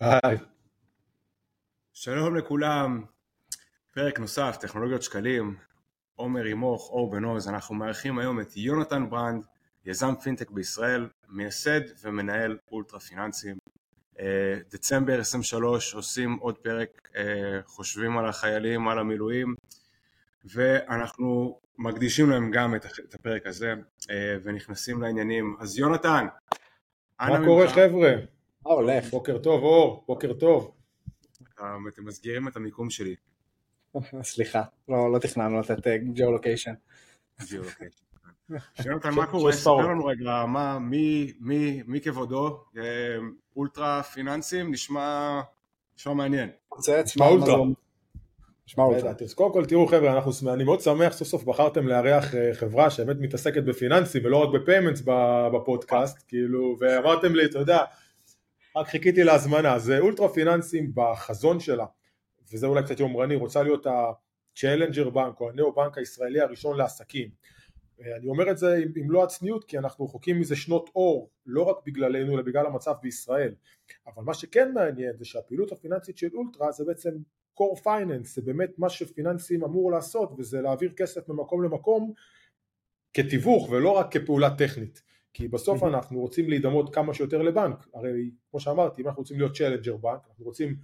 היי. שלום לכולם, פרק נוסף, טכנולוגיות שקלים, עומר ימוך, אור בן עוז, אנחנו מארחים היום את יונתן ברנד, יזם פינטק בישראל, מייסד ומנהל אולטרה פייננס. אה, דצמבר 23 עושים עוד פרק, אה, חושבים על החיילים, על המילואים, ואנחנו מקדישים להם גם את הפרק הזה, אה, ונכנסים לעניינים. אז יונתן, מה קורה חבר'ה? מה הולך? בוקר טוב אור, בוקר טוב. אתם מסגירים את המיקום שלי. סליחה, לא, לא תכננו לתת geo location. יונתן, מה קורה? ספר לנו רגע, מה, מי, מי, מי כבודו? אה, אולטרה פייננס? נשמע, נשמע מעניין. נשמע אולטרה. נשמע אולטרה. אז קודם כל תראו חבר'ה, אנחנו, אני מאוד שמח סוף סוף בחרתם לארח אה, חברה שבאמת מתעסקת בפיננסים ולא רק ב payments בפודקאסט, כאילו, ואמרתם לי, אתה יודע, רק חיכיתי להזמנה, זה אולטרה פיננסים בחזון שלה, וזה אולי קצת יומרני, רוצה להיות ה-Challenger בנק או הנאו בנק הישראלי הראשון לעסקים. אני אומר את זה עם מלוא הצניעות כי אנחנו רחוקים מזה שנות אור, לא רק בגללנו אלא בגלל המצב בישראל. אבל מה שכן מעניין זה שהפעילות הפיננסית של אולטרה זה בעצם core finance, זה באמת מה שפיננסים אמור לעשות וזה להעביר כסף ממקום למקום כתיווך ולא רק כפעולה טכנית. כי בסוף אנחנו רוצים להידמות כמה שיותר לבנק, הרי כמו שאמרתי אם אנחנו רוצים להיות צ'לנג'ר בנק, אנחנו רוצים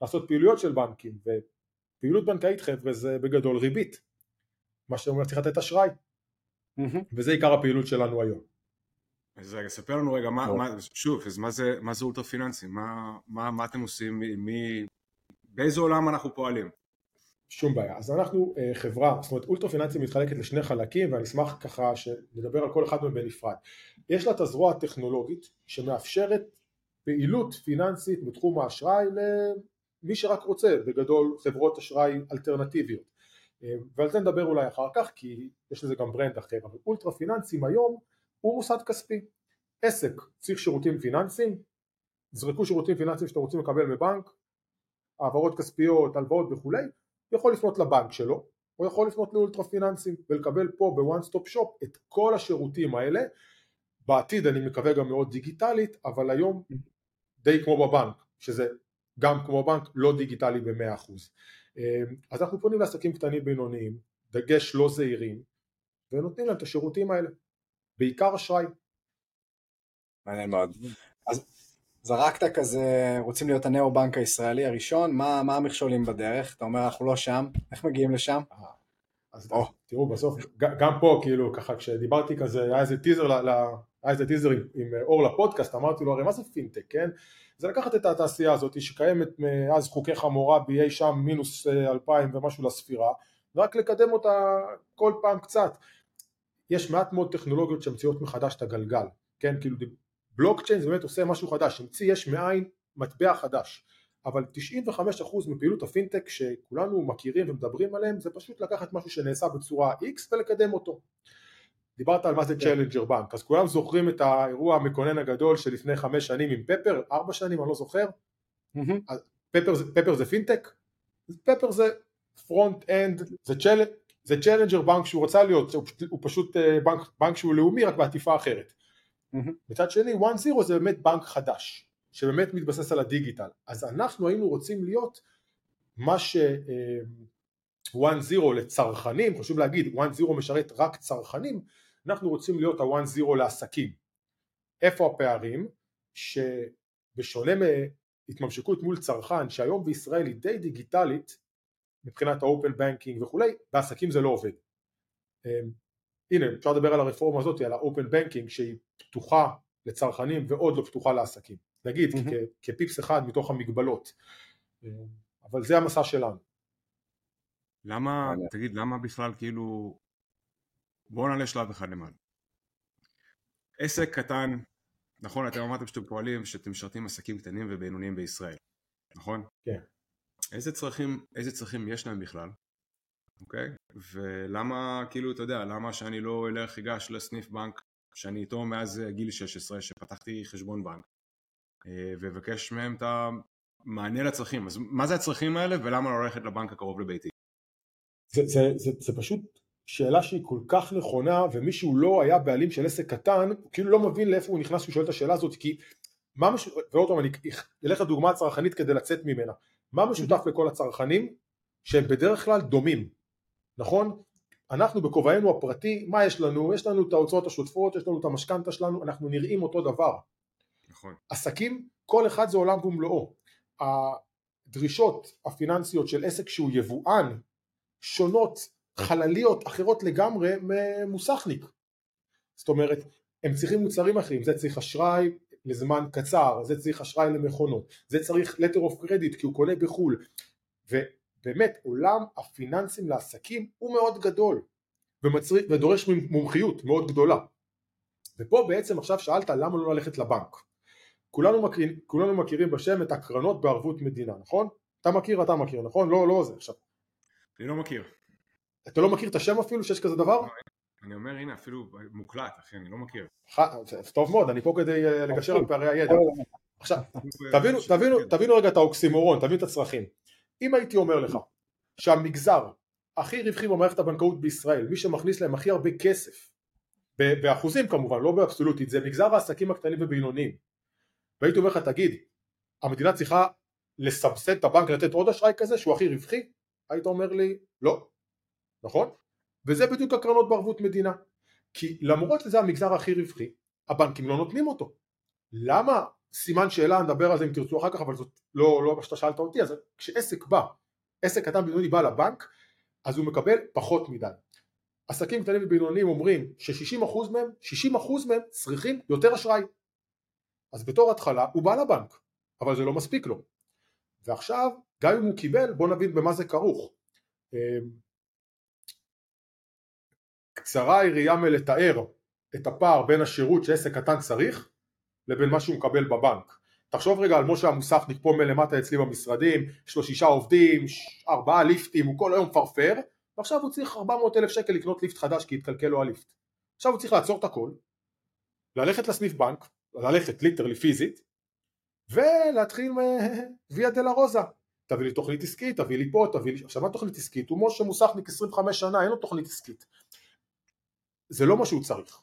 לעשות פעילויות של בנקים, ופעילות בנקאית חבר'ה זה בגדול ריבית, מה שאומר צריך לתת אשראי, וזה עיקר הפעילות שלנו היום. אז רגע, ספר לנו רגע, מה, מה, שוב, אז מה זה, מה זה אולטרה פיננסי? מה, מה, מה אתם עושים? מי, באיזה עולם אנחנו פועלים? שום בעיה. אז אנחנו uh, חברה, זאת אומרת אולטרה פיננסי מתחלקת לשני חלקים ואני אשמח ככה שנדבר על כל אחד מהם בנפרד. יש לה את הזרוע הטכנולוגית שמאפשרת פעילות פיננסית בתחום האשראי למי שרק רוצה, בגדול חברות אשראי אלטרנטיביות. Uh, ועל זה נדבר אולי אחר כך כי יש לזה גם ברנד אחר, אבל אולטרה פיננסים היום הוא מוסד כספי. עסק צריך שירותים פיננסיים, זרקו שירותים פיננסיים שאתם רוצים לקבל מבנק, העברות כספיות, הלוואות וכולי, יכול לפנות לבנק שלו, או יכול לפנות לאולטרה פייננס ולקבל פה ב one stop shop את כל השירותים האלה, בעתיד אני מקווה גם מאוד דיגיטלית, אבל היום די כמו בבנק, שזה גם כמו בנק לא דיגיטלי במאה אחוז. אז אנחנו פונים לעסקים קטנים בינוניים, דגש לא זעירים, ונותנים להם את השירותים האלה, בעיקר אשראי. מעניין מאוד. אז זרקת כזה, רוצים להיות הנאו-בנק הישראלי הראשון, מה, מה המכשולים בדרך? אתה אומר אנחנו לא שם, איך מגיעים לשם? אה, אז oh. תראו בסוף, גם פה כאילו ככה כשדיברתי כזה, היה איזה טיזר, היה איזה טיזר עם, עם אור לפודקאסט, אמרתי לו הרי מה זה פינטק, כן? זה לקחת את התעשייה הזאת שקיימת מאז חוקי חמורה באי שם מינוס אה, אלפיים ומשהו לספירה, ורק לקדם אותה כל פעם קצת. יש מעט מאוד טכנולוגיות שמציעות מחדש את הגלגל, כן? כאילו בלוקצ'יין זה באמת עושה משהו חדש, המציא יש מאין מטבע חדש, אבל 95% מפעילות הפינטק שכולנו מכירים ומדברים עליהם זה פשוט לקחת משהו שנעשה בצורה X ולקדם אותו. דיברת על מה זה challenger כן. בנק, אז כולם זוכרים את האירוע המכונן הגדול שלפני חמש שנים עם פפר, ארבע שנים אני לא זוכר, פפר, פפר זה פינטק, פפר זה front end, זה challenger bank שהוא רצה להיות, הוא פשוט אה, בנק, בנק שהוא לאומי רק בעטיפה אחרת. Mm-hmm. מצד שני 1-0 זה באמת בנק חדש שבאמת מתבסס על הדיגיטל. אז אנחנו היינו רוצים להיות מה ש 1-0 אה, לצרכנים חשוב להגיד 1-0 משרת רק צרכנים אנחנו רוצים להיות ה-One Zero לעסקים. איפה הפערים? שבשונה מהתממשקות מול צרכן שהיום בישראל היא די דיגיטלית מבחינת ה open banking וכולי בעסקים זה לא עובד. אה, הנה אפשר לדבר על הרפורמה הזאת על ה open banking שהיא פתוחה לצרכנים ועוד לא פתוחה לעסקים נגיד mm-hmm. כפיפס אחד מתוך המגבלות אבל זה המסע שלנו למה, תגיד, למה בכלל כאילו בואו נעלה שלב אחד למעלה עסק קטן, נכון אתם אמרתם שאתם פועלים שאתם משרתים עסקים קטנים ובינוניים בישראל, נכון? כן. איזה צרכים, איזה צרכים יש להם בכלל? אוקיי? ולמה, כאילו, אתה יודע, למה שאני לא אלך, אגש לסניף בנק שאני איתו מאז גיל 16, שפתחתי חשבון בנק, אה, ואבקש מהם את המענה לצרכים. אז מה זה הצרכים האלה ולמה לא ללכת לבנק הקרוב לביתי? זה, זה, זה, זה פשוט שאלה שהיא כל כך נכונה ומי שהוא לא היה בעלים של עסק קטן הוא כאילו לא מבין לאיפה הוא נכנס כשהוא שואל את השאלה הזאת כי מה מש... ועוד פעם אני אלך לדוגמה הצרכנית כדי לצאת ממנה, מה משותף לכל הצרכנים שהם בדרך כלל דומים, נכון? אנחנו בכובענו הפרטי, מה יש לנו? יש לנו את ההוצאות השוטפות, יש לנו את המשכנתה שלנו, אנחנו נראים אותו דבר. נכון. עסקים, כל אחד זה עולם ומלואו. הדרישות הפיננסיות של עסק שהוא יבואן שונות, חלליות, אחרות לגמרי ממוסכניק. זאת אומרת, הם צריכים מוצרים אחרים, זה צריך אשראי לזמן קצר, זה צריך אשראי למכונות, זה צריך letter of credit כי הוא קונה בחו"ל, ובאמת עולם הפיננסים לעסקים הוא מאוד גדול ומצריך, ודורש מומחיות מאוד גדולה. ופה בעצם עכשיו שאלת למה לא ללכת לבנק. כולנו, מכיר, כולנו מכירים בשם את הקרנות בערבות מדינה, נכון? אתה מכיר, אתה מכיר, נכון? לא, לא זה עכשיו. אני לא מכיר. אתה לא מכיר את השם אפילו שיש כזה דבר? אני אומר הנה אפילו מוקלט אחי אני לא מכיר. טוב מאוד אני פה כדי אה, לגשר על פערי הידע. עכשיו תבינו, תבינו, תבינו רגע את האוקסימורון, תבינו את הצרכים. אם הייתי אומר לך שהמגזר הכי רווחי במערכת הבנקאות בישראל, מי שמכניס להם הכי הרבה כסף, באחוזים כמובן, לא באבסולוטית, זה מגזר העסקים הקטנים ובינוניים. והייתי אומר לך תגיד, המדינה צריכה לסבסד את הבנק לתת עוד אשראי כזה שהוא הכי רווחי? היית אומר לי לא, נכון? וזה בדיוק הקרנות בערבות מדינה. כי למרות שזה המגזר הכי רווחי, הבנקים לא נותנים אותו. למה? סימן שאלה, נדבר על זה אם תרצו אחר כך, אבל זאת לא, לא מה שאתה שאלת אותי, אז כשעסק בא, עסק קטן ובינוני בא לבנק, אז הוא מקבל פחות מדי. עסקים קטנים ובינוניים אומרים ש-60% מהם, 60% מהם צריכים יותר אשראי. אז בתור התחלה הוא בא לבנק, אבל זה לא מספיק לו. ועכשיו, גם אם הוא קיבל, בוא נבין במה זה כרוך. אמ, קצרה היריעה מלתאר את הפער בין השירות שעסק קטן צריך לבין מה שהוא מקבל בבנק. תחשוב רגע על משה המוסכניק פה מלמטה אצלי במשרדים, יש לו שישה עובדים, ארבעה ליפטים, הוא כל היום מפרפר, ועכשיו הוא צריך 400 אלף שקל לקנות ליפט חדש כי התקלקל לו הליפט. עכשיו הוא צריך לעצור את הכל, ללכת לסניף בנק, ללכת ליטרלי פיזית, ולהתחיל ויה דלה רוזה. תביא לי תוכנית עסקית, תביא לי פה, תביא לי... עכשיו מה תוכנית עסקית? הוא משה מוסכניק 25 שנה, אין לו תוכנית עסקית. זה לא מה שהוא צריך.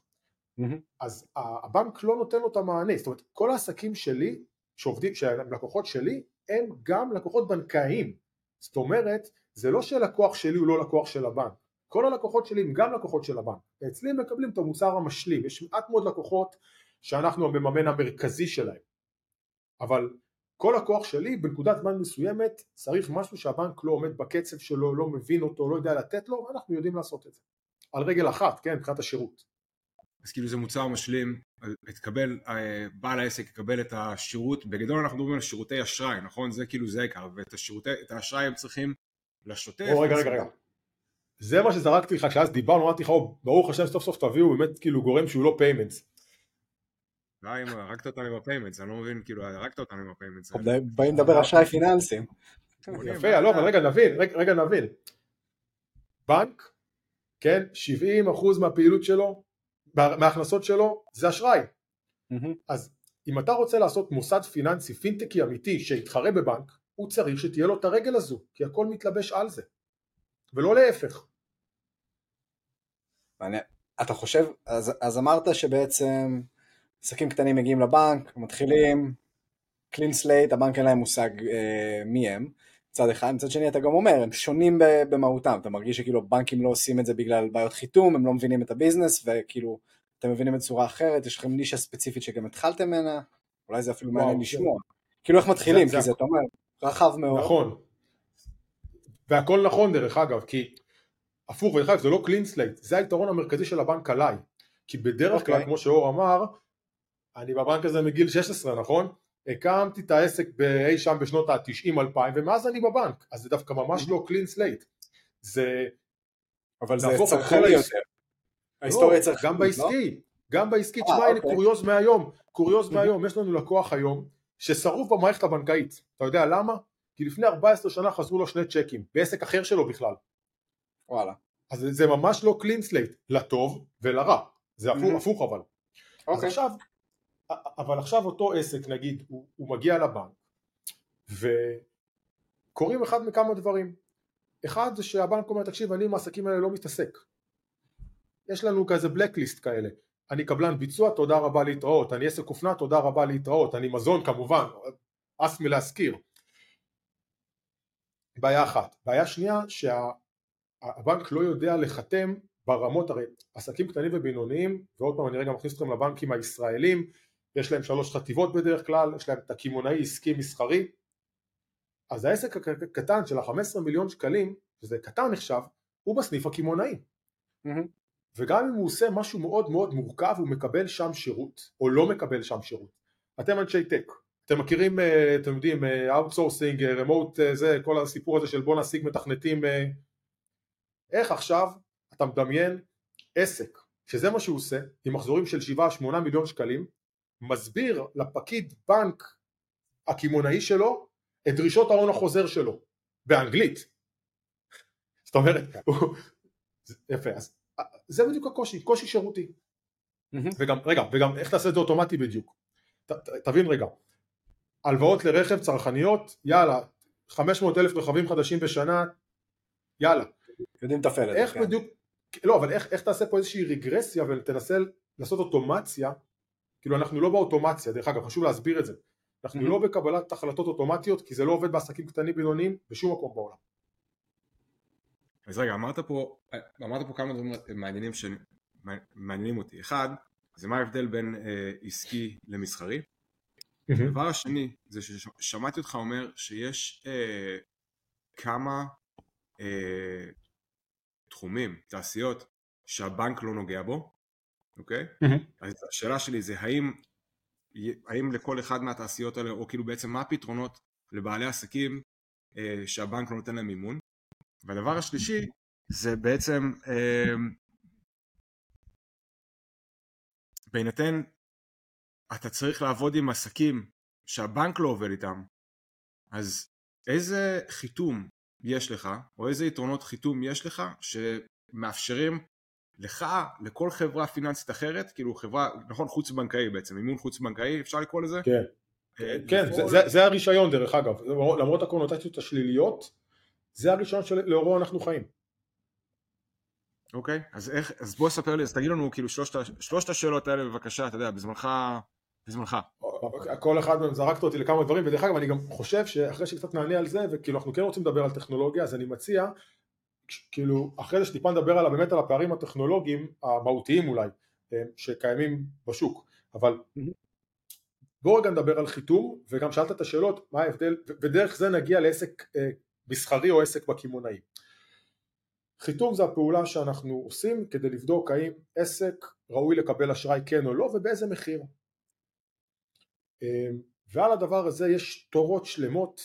אז הבנק לא נותן לו את המענה, זאת אומרת כל העסקים שלי, שעובדים, שהם לקוחות שלי, הם גם לקוחות בנקאיים. זאת אומרת, זה לא שלקוח שלי הוא לא לקוח של הבנק. כל הלקוחות שלי הם גם לקוחות של הבנק. אצלי הם מקבלים את המוצר המשלים. יש מעט מאוד לקוחות שאנחנו המממן המרכזי שלהם. אבל כל לקוח שלי בנקודת זמן מסוימת צריך משהו שהבנק לא עומד בקצב שלו, לא מבין אותו, לא יודע לתת לו, ואנחנו יודעים לעשות את זה. על רגל אחת, כן, מבחינת השירות. אז כאילו זה מוצר משלים, תקבל, אה, בעל העסק יקבל את השירות, בגדול אנחנו מדברים על שירותי אשראי, נכון? זה כאילו זה העיקר, ואת השירותי, את האשראי הם צריכים לשוטף. או רגע, רגע, רגע. זה מה שזרקתי לך, כשאז דיברנו, אמרתי לך, ברוך השם סוף סוף תביאו באמת כאילו גורם שהוא לא פיימנטס. די, הרגת אותנו עם ה payments, אני לא מבין, כאילו, הרגת אותנו עם ה payments. באים לדבר אשראי finance. יפה, לא, אבל רגע נבין, רגע נבין. בנק כן, 70% מהפעילות שלו, מההכנסות שלו זה אשראי. Mm-hmm. אז אם אתה רוצה לעשות מוסד פיננסי פינטקי אמיתי שיתחרה בבנק, הוא צריך שתהיה לו את הרגל הזו, כי הכל מתלבש על זה, ולא להפך. מעניין. אתה חושב, אז, אז אמרת שבעצם עסקים קטנים מגיעים לבנק, מתחילים, clean slate, הבנק אין להם מושג אה, מי הם, מצד אחד, מצד שני אתה גם אומר, הם שונים במהותם, אתה מרגיש שכאילו בנקים לא עושים את זה בגלל בעיות חיתום, הם לא מבינים את ה business, וכאילו אתם מבינים בצורה אחרת, יש לכם נישה ספציפית שגם התחלתם ממנה, אולי זה אפילו מעניין לשמוע. כאילו איך מתחילים, כי זה, אתה אומר, רחב מאוד. נכון. והכל נכון דרך אגב, כי הפוך ודרך אגב זה לא clean slate, זה היתרון המרכזי של הבנק עליי. כי בדרך כלל, okay. אוקיי. כמו שאור אמר, אני בבנק הזה מגיל 16, נכון? הקמתי את העסק באי שם בשנות ה-90-2000 ומאז אני בבנק, אז זה דווקא ממש לא clean slate. זה... אבל זה צרכני יותר. ההיסטוריה לא? גם בעסקי, גם בעסקי, תשמע הנה אוקיי. קוריוז מהיום, קוריוז מהיום, יש לנו לקוח היום ששרוף במערכת הבנקאית, אתה יודע למה? כי לפני 14 שנה חזרו לו שני צ'קים, בעסק אחר שלו בכלל. וואלה. אז זה ממש לא clean slate, לטוב ולרע, זה הפוך אבל. אז עכשיו אבל עכשיו אותו עסק נגיד הוא, הוא מגיע לבנק וקורים אחד מכמה דברים אחד זה שהבנק אומר תקשיב אני עם העסקים האלה לא מתעסק יש לנו כזה blacklist כאלה אני קבלן ביצוע, תודה רבה להתראות, אני עסק אופנה, תודה רבה להתראות, אני מזון כמובן, אס מלהזכיר. בעיה אחת. בעיה שנייה, שהבנק לא יודע לחתם ברמות, הרי עסקים קטנים ובינוניים, ועוד פעם אני רגע מכניס אתכם לבנקים הישראלים, יש להם שלוש חטיבות בדרך כלל, יש להם את הקמעונאי עסקי מסחרי, אז העסק הקטן של ה-15 מיליון שקלים, שזה קטן נחשב, הוא בסניף הקמעונאי. Mm-hmm. וגם אם הוא עושה משהו מאוד מאוד מורכב הוא מקבל שם שירות או לא מקבל שם שירות. אתם אנשי tech, אתם מכירים, אה, אתם יודעים, outsourcing, אה, remote, אה, זה, כל הסיפור הזה של בוא נשיג מתכנתים, איך עכשיו אתה מדמיין עסק, שזה מה שהוא עושה, עם מחזורים של 7-8 מיליון שקלים, מסביר לפקיד בנק הקמעונאי שלו את דרישות ההון החוזר שלו, באנגלית. זאת אומרת, יפה, אז זה בדיוק הקושי, קושי שירותי. וגם, רגע, וגם איך תעשה את זה אוטומטי בדיוק? ת, ת, תבין רגע, הלוואות לרכב צרכניות, יאללה, 500 אלף רכבים חדשים בשנה, יאללה. יודעים לתפעל את זה, איך כן. בדיוק, לא, אבל איך, איך תעשה פה איזושהי רגרסיה ותנסה לעשות אוטומציה, כאילו אנחנו לא באוטומציה, דרך אגב, חשוב להסביר את זה. אנחנו mm-hmm. לא בקבלת החלטות אוטומטיות, כי זה לא עובד בעסקים קטנים בינוניים בשום מקום בעולם. אז רגע, אמרת פה, אמרת פה כמה דברים מעניינים שמעניינים אותי. אחד, זה מה ההבדל בין אה, עסקי למסחרי. הדבר. השני, זה ששמעתי אותך אומר שיש אה, כמה אה, תחומים, תעשיות, שהבנק לא נוגע בו, אוקיי? אז השאלה שלי זה האם, האם לכל אחד מהתעשיות האלה, או כאילו בעצם מה הפתרונות לבעלי עסקים אה, שהבנק לא נותן להם מימון? והדבר השלישי זה בעצם אה, בהינתן אתה צריך לעבוד עם עסקים שהבנק לא עובד איתם, אז איזה חיתום יש לך, או איזה יתרונות חיתום יש לך, שמאפשרים לך, לכל חברה פיננסית אחרת, כאילו חברה, נכון, חוץ בנקאי בעצם, מימון חוץ בנקאי, אפשר לקרוא לזה? כן, אה, כן, זה, זה, זה הרישיון דרך אגב, למרות הקונוטציות השליליות, זה הרישיון שלאורו אנחנו חיים. אוקיי, אז איך, אז בוא ספר לי, אז תגיד לנו כאילו שלושת, שלושת השאלות האלה בבקשה, אתה יודע, בזמנך, בזמנך. כל אחד מהם זרקת אותי לכמה דברים, ודרך אגב אני גם חושב שאחרי שקצת נענה על זה, וכאילו אנחנו כן רוצים לדבר על טכנולוגיה, אז אני מציע, כאילו אחרי זה שטיפה נדבר על, באמת על הפערים הטכנולוגיים, המהותיים אולי, אה, שקיימים בשוק, אבל בואו רגע נדבר על חיתום, וגם שאלת את השאלות, מה ההבדל, ודרך זה נגיע לעסק אה, מסחרי או עסק בקמעונאי. חיתום זה הפעולה שאנחנו עושים כדי לבדוק האם עסק ראוי לקבל אשראי כן או לא ובאיזה מחיר. אמ, ועל הדבר הזה יש תורות שלמות,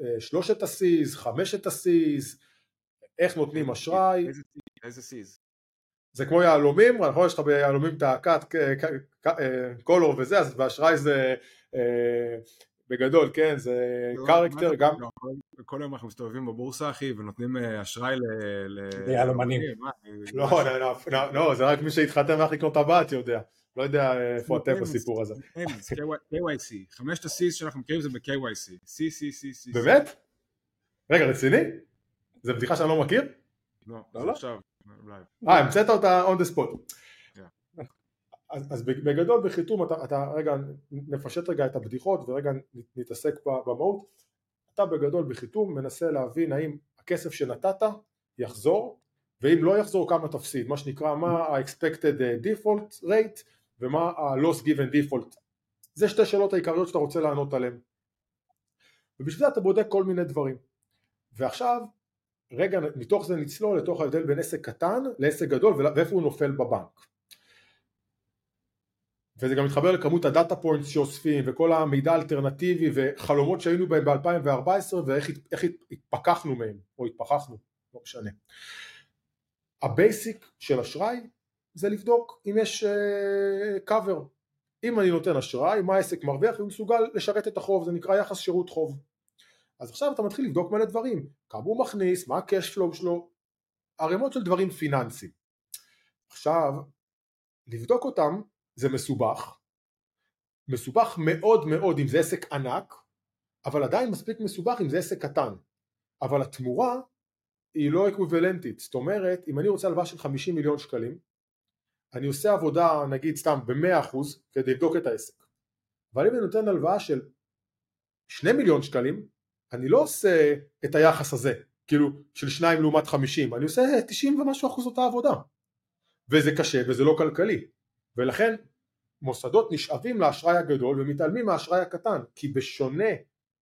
אה, שלושת הסיז, חמשת הסיז, איך נותנים אשראי. איזה סיז? זה כמו יהלומים, נכון יש לך ביהלומים את הקאט קולור וזה, אז באשראי זה אה, בגדול, כן, זה קרקטר לא, גם... לא, כל יום אנחנו מסתובבים בבורסה, אחי, ונותנים אה, אשראי ל... ליהלומנים. לא, לא, זה רק מי שהתחתן והלך לקנות טבעת יודע. לא יודע איפה אתם בסיפור הזה. KYC, חמשת ה-C's שאנחנו מכירים זה ב-KYC. C, C, C, C. באמת? רגע, רציני? זה בדיחה שאני לא מכיר? לא, לא, לא. עכשיו. אה, המצאת אותה on the spot. אז, אז בגדול בחיתום אתה, אתה רגע נפשט רגע את הבדיחות ורגע נתעסק במהות. אתה בגדול בחיתום מנסה להבין האם הכסף שנתת יחזור ואם לא יחזור כמה תפסיד. מה שנקרא מה ה-expected default rate ומה ה-loss given default. זה שתי שאלות העיקריות שאתה רוצה לענות עליהן. ובשביל זה אתה בודק כל מיני דברים. ועכשיו רגע מתוך זה נצלול לתוך ההבדל בין עסק קטן לעסק גדול ואיפה הוא נופל בבנק וזה גם מתחבר לכמות ה data points שאוספים וכל המידע האלטרנטיבי וחלומות שהיינו בהם ב-2014 ואיך התפכחנו מהם או התפכחנו, לא משנה. ה basic של אשראי זה לבדוק אם יש cover. Uh, אם אני נותן אשראי, מה העסק מרוויח הוא מסוגל לשרת את החוב, זה נקרא יחס שירות חוב. אז עכשיו אתה מתחיל לבדוק מלא דברים, כמה הוא מכניס, מה ה-cash flow שלו, ערימות של דברים פיננסיים. עכשיו, לבדוק אותם זה מסובך, מסובך מאוד מאוד אם זה עסק ענק, אבל עדיין מספיק מסובך אם זה עסק קטן, אבל התמורה היא לא אקוויוולנטית, זאת אומרת אם אני רוצה הלוואה של 50 מיליון שקלים, אני עושה עבודה נגיד סתם ב-100% כדי לבדוק את העסק. אבל אם אני נותן הלוואה של 2 מיליון שקלים אני לא עושה את היחס הזה כאילו של 2 לעומת 50 אני עושה 90 ומשהו אחוז אותה עבודה. וזה קשה וזה לא כלכלי ולכן מוסדות נשאבים לאשראי הגדול ומתעלמים מהאשראי הקטן כי בשונה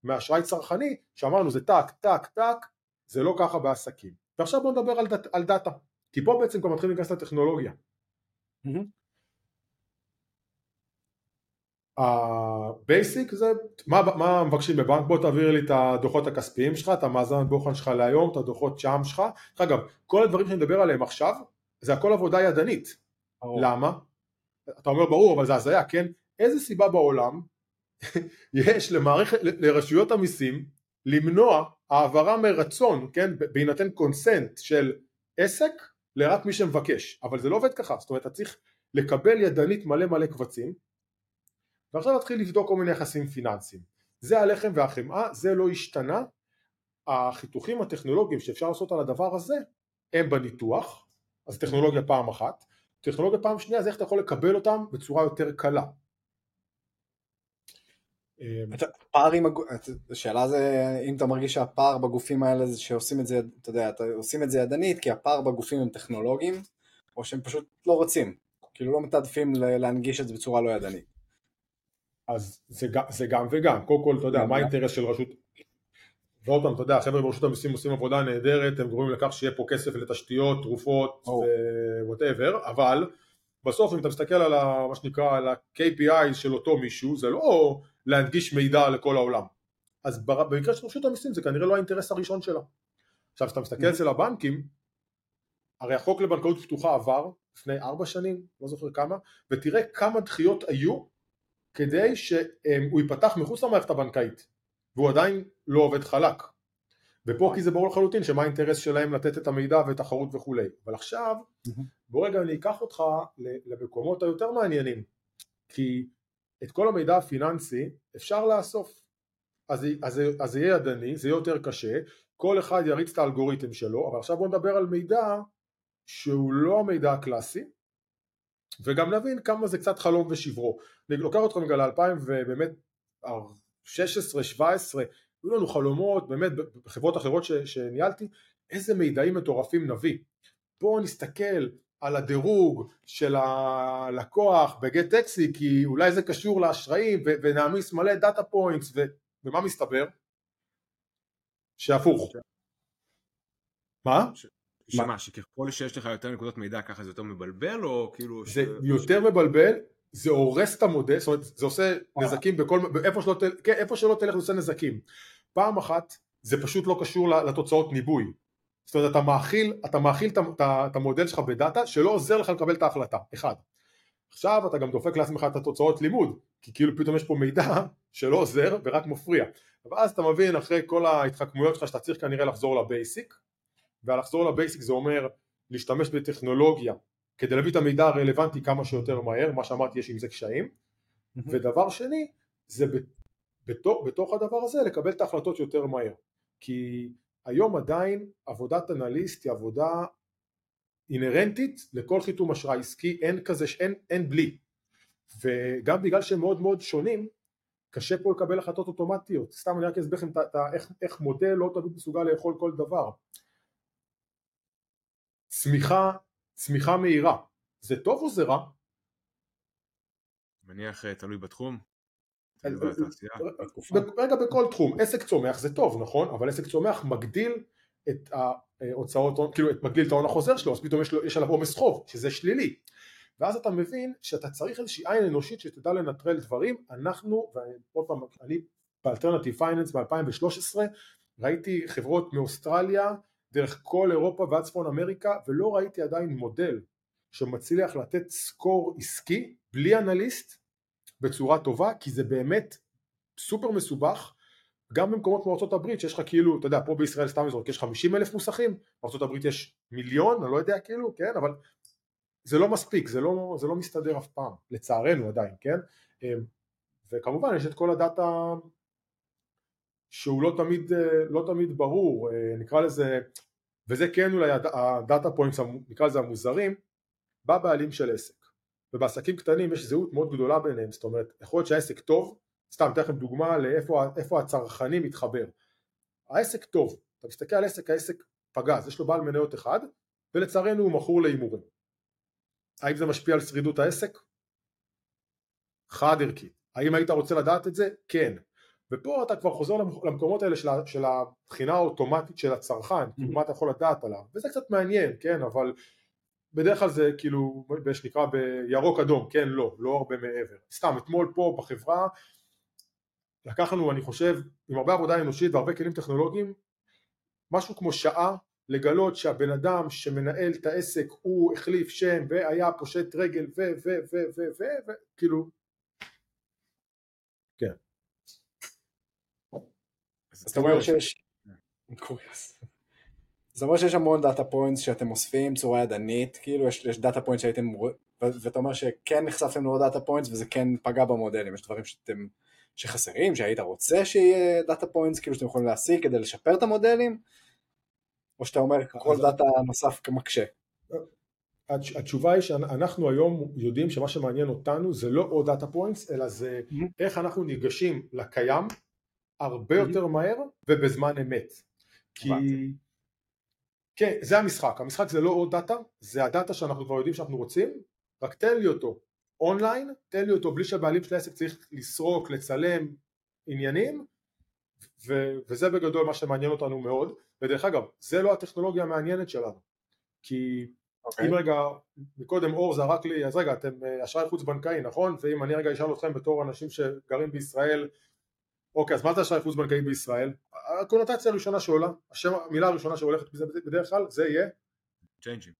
מאשראי צרכני שאמרנו זה טק טק טק זה לא ככה בעסקים. ועכשיו בואו נדבר על, דאט, על דאטה כי פה בעצם כבר מתחילים להיכנס לטכנולוגיה. ה basic זה מה, מה מבקשים בבנק? בוא תעביר לי את הדוחות הכספיים שלך את המאזן בוחן שלך להיום את הדוחות מע"מ שלך. אגב כל הדברים שאני מדבר עליהם עכשיו זה הכל עבודה ידנית. למה? אתה אומר ברור אבל זה הזיה כן? איזה סיבה בעולם יש למערכת לרשויות המיסים למנוע העברה מרצון כן? בהינתן קונסנט של עסק לרק מי שמבקש. אבל זה לא עובד ככה. זאת אומרת אתה צריך לקבל ידנית מלא מלא קבצים ועכשיו להתחיל לבדוק כל מיני יחסים פיננסיים. זה הלחם והחמאה זה לא השתנה. החיתוכים הטכנולוגיים שאפשר לעשות על הדבר הזה הם בניתוח. אז טכנולוגיה פעם אחת טכנולוגיה פעם שנייה זה איך אתה יכול לקבל אותם בצורה יותר קלה? פער עם, השאלה זה אם אתה מרגיש שהפער בגופים האלה זה שעושים את זה, אתה יודע, עושים את זה ידנית כי הפער בגופים הם טכנולוגיים או שהם פשוט לא רוצים, כאילו לא מתעדפים להנגיש את זה בצורה לא ידנית. אז זה, זה גם וגם, קודם כל אתה יודע מה האינטרס של רשות, ועוד פעם אתה יודע החבר'ה ברשות המיסים עושים עבודה נהדרת, הם גורמים לכך שיהיה פה כסף לתשתיות, תרופות ו whatever, אבל בסוף אם אתה מסתכל על ה, מה שנקרא על ה-KPI של אותו מישהו זה לא להנגיש מידע לכל העולם. אז במקרה של רשות המיסים זה כנראה לא האינטרס הראשון שלה. עכשיו כשאתה מסתכל mm-hmm. אצל הבנקים הרי החוק לבנקאות פתוחה עבר לפני ארבע שנים, לא זוכר כמה, ותראה כמה דחיות היו כדי שהוא ייפתח מחוץ למערכת הבנקאית והוא עדיין לא עובד חלק. ופה כי זה ברור לחלוטין שמה האינטרס שלהם לתת את המידע ותחרות וכולי. אבל עכשיו בוא רגע אני אקח אותך למקומות היותר מעניינים. כי את כל המידע הפיננסי אפשר לאסוף. אז, אז, אז זה יהיה ידני, זה יהיה יותר קשה. כל אחד יריץ את האלגוריתם שלו אבל עכשיו בוא נדבר על מידע שהוא לא המידע הקלאסי וגם נבין כמה זה קצת חלום ושברו. אני לוקח אתכם רגע ל-2000 ובאמת 16-17 היו לנו חלומות באמת בחברות אחרות ש, שניהלתי איזה מידעים מטורפים נביא בואו נסתכל על הדירוג של הלקוח בגט טקסי כי אולי זה קשור לאשראים ונעמיס מלא data points ומה מסתבר? שהפוך מה? שמה, שככל שיש לך יותר נקודות מידע ככה זה יותר מבלבל או כאילו... זה יותר מבלבל זה הורס את המודל, זאת אומרת זה עושה נזקים בכל, איפה שלא, כן, איפה שלא תלך זה עושה נזקים. פעם אחת זה פשוט לא קשור לתוצאות ניבוי. זאת אומרת אתה מאכיל, אתה מאכיל את המודל שלך בדאטה שלא עוזר לך לקבל את ההחלטה, אחד. עכשיו אתה גם דופק לעצמך את התוצאות לימוד, כי כאילו פתאום יש פה מידע שלא עוזר ורק מפריע. ואז אתה מבין אחרי כל ההתחכמויות שלך שאתה צריך כנראה לחזור לבייסיק, והלחזור לבייסיק זה אומר להשתמש בטכנולוגיה כדי להביא את המידע הרלוונטי כמה שיותר מהר, מה שאמרתי יש עם זה קשיים, ודבר שני זה בתוך, בתוך הדבר הזה לקבל את ההחלטות יותר מהר, כי היום עדיין עבודת אנליסט היא עבודה אינהרנטית לכל חיתום אשראי עסקי, אין כזה, אין, אין בלי, וגם בגלל שהם מאוד מאוד שונים קשה פה לקבל החלטות אוטומטיות, סתם אני רק אסביר לכם איך, איך מודל לא תמיד מסוגל לאכול כל דבר. צמיחה צמיחה מהירה, זה טוב או זה רע? מניח אה, תלוי בתחום. רגע בכל תחום, עסק צומח זה טוב נכון, אבל עסק צומח מגדיל את ההוצאות, כאילו מגדיל את ההון החוזר שלו, אז פתאום יש, לו, יש עליו עומס חוב, שזה שלילי. ואז אתה מבין שאתה צריך איזושהי עין אנושית שתדע לנטרל דברים, אנחנו, ועוד פעם, אני ב alternative finance ב-2013 ראיתי חברות מאוסטרליה דרך כל אירופה ועד צפון אמריקה ולא ראיתי עדיין מודל שמצליח לתת score עסקי בלי אנליסט בצורה טובה כי זה באמת סופר מסובך. גם במקומות כמו ארה"ב שיש לך כאילו אתה יודע פה בישראל סתם לזרוק יש 50 אלף מוסכים בארה"ב יש מיליון אני לא יודע כאילו כן אבל זה לא מספיק זה לא, זה לא מסתדר אף פעם לצערנו עדיין כן? אמ, וכמובן יש את כל ה data שהוא לא תמיד, אה, לא תמיד ברור, אה, נקרא לזה, וזה כן אולי ה data points, נקרא לזה המוזרים, בבעלים של עסק. ובעסקים קטנים יש זהות מאוד גדולה ביניהם, זאת אומרת, יכול להיות שהעסק טוב, סתם אתן לכם דוגמה לאיפה הצרכני מתחבר. העסק טוב, אתה מסתכל על עסק, העסק פגז, יש לו בעל מניות אחד, ולצערנו הוא מכור להימורים. האם זה משפיע על שרידות העסק? חד ערכי. האם היית רוצה לדעת את זה? כן. ופה אתה כבר חוזר למקומות האלה של, של הבחינה האוטומטית של הצרכן, mm-hmm. מה אתה יכול לדעת עליו, וזה קצת מעניין, כן, אבל בדרך כלל זה כאילו, מה שנקרא בירוק אדום, כן, לא, לא הרבה מעבר. סתם, אתמול פה בחברה, לקח לנו, אני חושב, עם הרבה עבודה אנושית והרבה כלים טכנולוגיים, משהו כמו שעה לגלות שהבן אדם שמנהל את העסק הוא החליף שם והיה פושט רגל ו ו ו ו ו ו כאילו כן אז אתה אומר שיש זה אומר שיש המון data points שאתם אוספים צורה ידנית, כאילו יש, יש data points שהייתם, ואתה אומר שכן נחשפתם לעוד data points וזה כן פגע במודלים, יש דברים שאתם, שחסרים, שהיית רוצה שיהיה data points, כאילו שאתם יכולים להשיג כדי לשפר את המודלים, או שאתה אומר כל data נוסף כמקשה? התשובה היא שאנחנו היום יודעים שמה שמעניין אותנו זה לא עוד data points אלא זה. איך אנחנו ניגשים לקיים הרבה. יותר מהר ובזמן אמת כי כן זה המשחק המשחק זה לא עוד data זה ה data שאנחנו כבר יודעים שאנחנו רוצים רק תן לי אותו אונליין תן לי אותו בלי שהבעלים של העסק צריך לסרוק לצלם עניינים ו- וזה בגדול מה שמעניין אותנו מאוד ודרך אגב זה לא הטכנולוגיה המעניינת שלנו כי okay. אוקיי. אם רגע מקודם אור זרק לי אז רגע אתם אה, אשראי חוץ בנקאי נכון ואם אני רגע אשאל אתכם בתור אנשים שגרים בישראל אוקיי אז מה זה אשראי חוץ בנקאי בישראל? הקונוטציה הראשונה שעולה השם המילה הראשונה שהולכת בדרך כלל זה יהיה? צ'יינג'ים.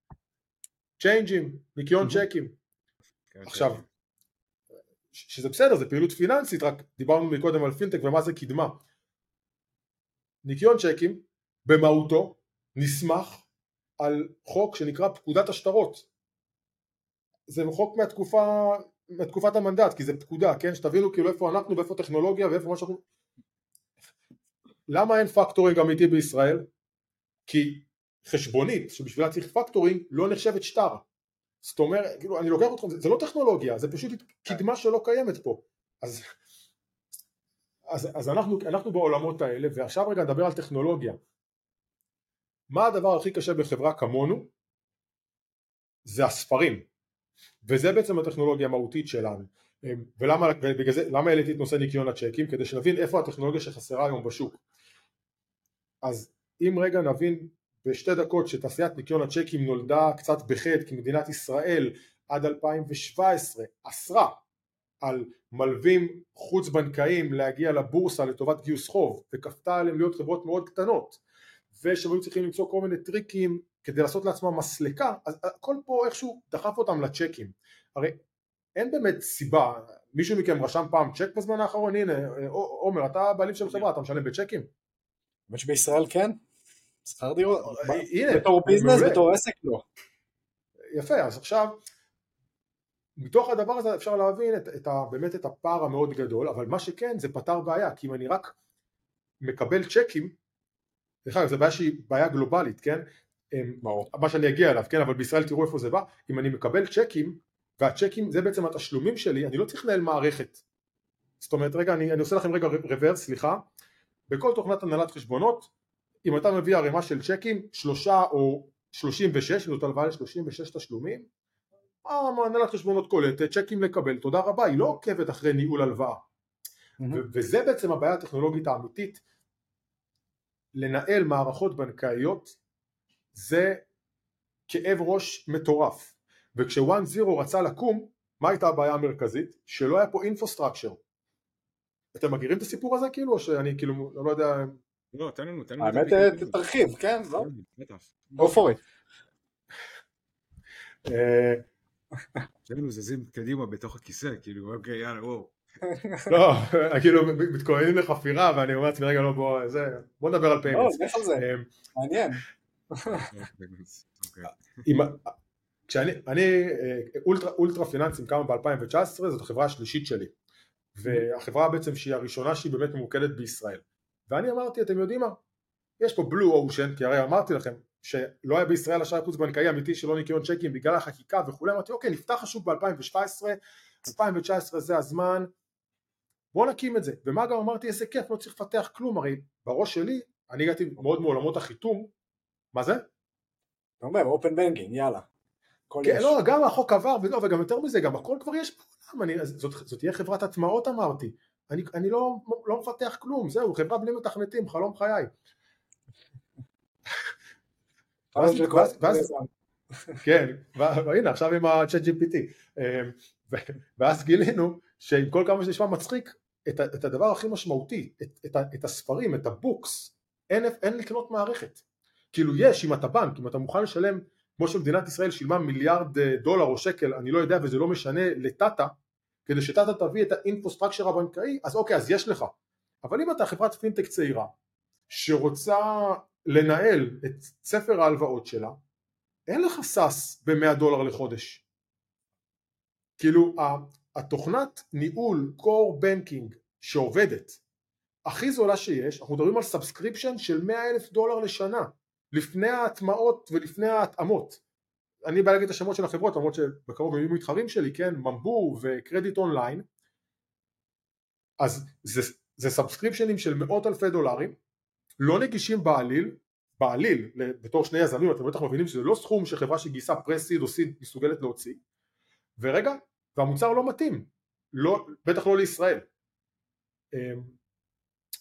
צ'יינג'ים ניקיון צ'קים. עכשיו שזה בסדר זה פעילות פיננסית רק דיברנו מקודם על פינטק ומה זה קדמה. ניקיון צ'קים במהותו נסמך על חוק שנקרא פקודת השטרות. זה חוק מהתקופה, מהתקופת המנדט כי זה פקודה כן? שתבינו כאילו איפה אנחנו ואיפה טכנולוגיה ואיפה מה שאנחנו למה אין factoring אמיתי בישראל? כי חשבונית שבשבילה צריך factoring לא נחשבת שטר. זאת אומרת כאילו אני לוקח אתכם זה, זה לא טכנולוגיה זה פשוט קדמה שלא קיימת פה. אז אז, אז אנחנו, אנחנו בעולמות האלה ועכשיו רגע נדבר על טכנולוגיה. מה הדבר הכי קשה בחברה כמונו? זה הספרים וזה בעצם הטכנולוגיה המהותית שלנו. ולמה ובגלל העליתי את נושא ניקיון הצ'קים? כדי שנבין איפה הטכנולוגיה שחסרה היום בשוק. אז אם רגע נבין בשתי דקות שתעשיית ניקיון הצ'קים נולדה קצת בחטא כי מדינת ישראל עד 2017 אסרה על מלווים חוץ בנקאיים להגיע לבורסה לטובת גיוס חוב וכפתה עליהם להיות חברות מאוד קטנות ושהם היו צריכים למצוא כל מיני טריקים כדי לעשות לעצמם מסלקה אז הכל פה איכשהו דחף אותם לצ'קים. הרי אין באמת סיבה מישהו מכם רשם פעם צ'ק בזמן האחרון? הנה עומר אתה בעלים של חברה אתה משלם בצ'קים? האמת שבישראל כן. שכר דירות. בתור ביזנס בתור עסק לא. יפה אז עכשיו מתוך הדבר הזה אפשר להבין את, את ה, באמת את הפער המאוד גדול, אבל מה שכן זה פתר בעיה, כי אם אני רק מקבל צ'קים, דרך אגב זו בעיה שהיא בעיה גלובלית, כן? ברור. מה שאני אגיע אליו, כן? אבל בישראל תראו איפה זה בא, אם אני מקבל צ'קים, והצ'קים זה בעצם התשלומים שלי, אני לא צריך לנהל מערכת. זאת אומרת, רגע, אני, אני עושה לכם רגע רוורס, סליחה, בכל תוכנת הנהלת חשבונות, אם אתה מביא ערימה של צ'קים, שלושה או שלושים ושש, זאת הלוואה לשלושים ושש תשלומים, הנהלת חשבונות קולטת, צ'קים לקבל, תודה רבה, היא לא עוקבת אחרי ניהול הלוואה. וזה בעצם הבעיה הטכנולוגית האמיתית, לנהל מערכות בנקאיות זה כאב ראש מטורף. וכשוואן זירו רצה לקום, מה הייתה הבעיה המרכזית? שלא היה פה אינפוסטרקצ'ר. אתם מכירים את הסיפור הזה כאילו, או שאני כאילו, לא יודע... לא, תן לנו, תן לנו. האמת, תרחיב, כן, לא? go for it. שנינו זזים קדימה בתוך הכיסא, כאילו, אוקיי, יאללה, וואו. לא, כאילו, מתכוננים לחפירה, ואני אומר לעצמי, רגע, לא, בוא, זה, בוא נדבר על payments. לא, לך על זה, אמ, מעניין. כשאני, אני, אה, אולטרה, אולטרה פיננסים קמה ב-2019, זאת החברה השלישית שלי. והחברה בעצם שהיא הראשונה שהיא באמת ממוקדת בישראל. ואני אמרתי, אתם יודעים מה? יש פה blue ocean, כי הרי אמרתי לכם, שלא היה בישראל אשראי חוץ בנקאי אמיתי שלא ניקיון צ'קים בגלל החקיקה וכולי, אמרתי אוקיי נפתח השוק ב-2017, 2019 זה הזמן, בוא נקים את זה, ומה גם אמרתי איזה כיף, לא צריך לפתח כלום, הרי בראש שלי, אני הגעתי מאוד מעולמות החיתום, מה זה? אתה אומר אופן בנקינג, יאללה. כן, לא, גם החוק עבר, ולא, וגם יותר מזה, גם הכל כבר יש בעולם, אני, זאת, זאת תהיה חברת הטמעות אמרתי, אני, אני לא, לא מפתח כלום, זהו, חברה בלי מתכנתים, חלום חיי. כן, והנה עכשיו עם ה-chat GPT, אמ, ואז גילינו שעם כל כמה שזה נשמע מצחיק, את, הדבר הכי משמעותי, את, הספרים, את ה books, אין, אין לקנות מערכת. כאילו יש, אם אתה בנק, אם אתה מוכן לשלם, כמו שמדינת ישראל שילמה מיליארד אה, דולר או שקל, אני לא יודע וזה לא משנה, לטאטה, כדי שטאטה תביא את ה infrastructure הבנקאי, אז אוקיי, אז יש לך. אבל אם אתה חברת פינטק צעירה, שרוצה לנהל את ספר ההלוואות שלה, אין לך SaaS ב-100 דולר לחודש. כאילו התוכנת ניהול core banking שעובדת הכי זולה שיש, אנחנו מדברים על subscription של 100 אלף דולר לשנה לפני ההטמעות ולפני ההתאמות. אני בא להגיד את השמות של החברות למרות שבקרוב יהיו מתחרים שלי, כן, ממבו וקרדיט אונליין. אז זה, זה סאבסקריפשנים של מאות אלפי דולרים לא נגישים בעליל בעליל בתור שני יזמים אתם בטח מבינים שזה לא סכום שחברה שגייסה פרסיד או סיד מסוגלת להוציא. ורגע והמוצר לא מתאים. לא, בטח לא לישראל. אמ,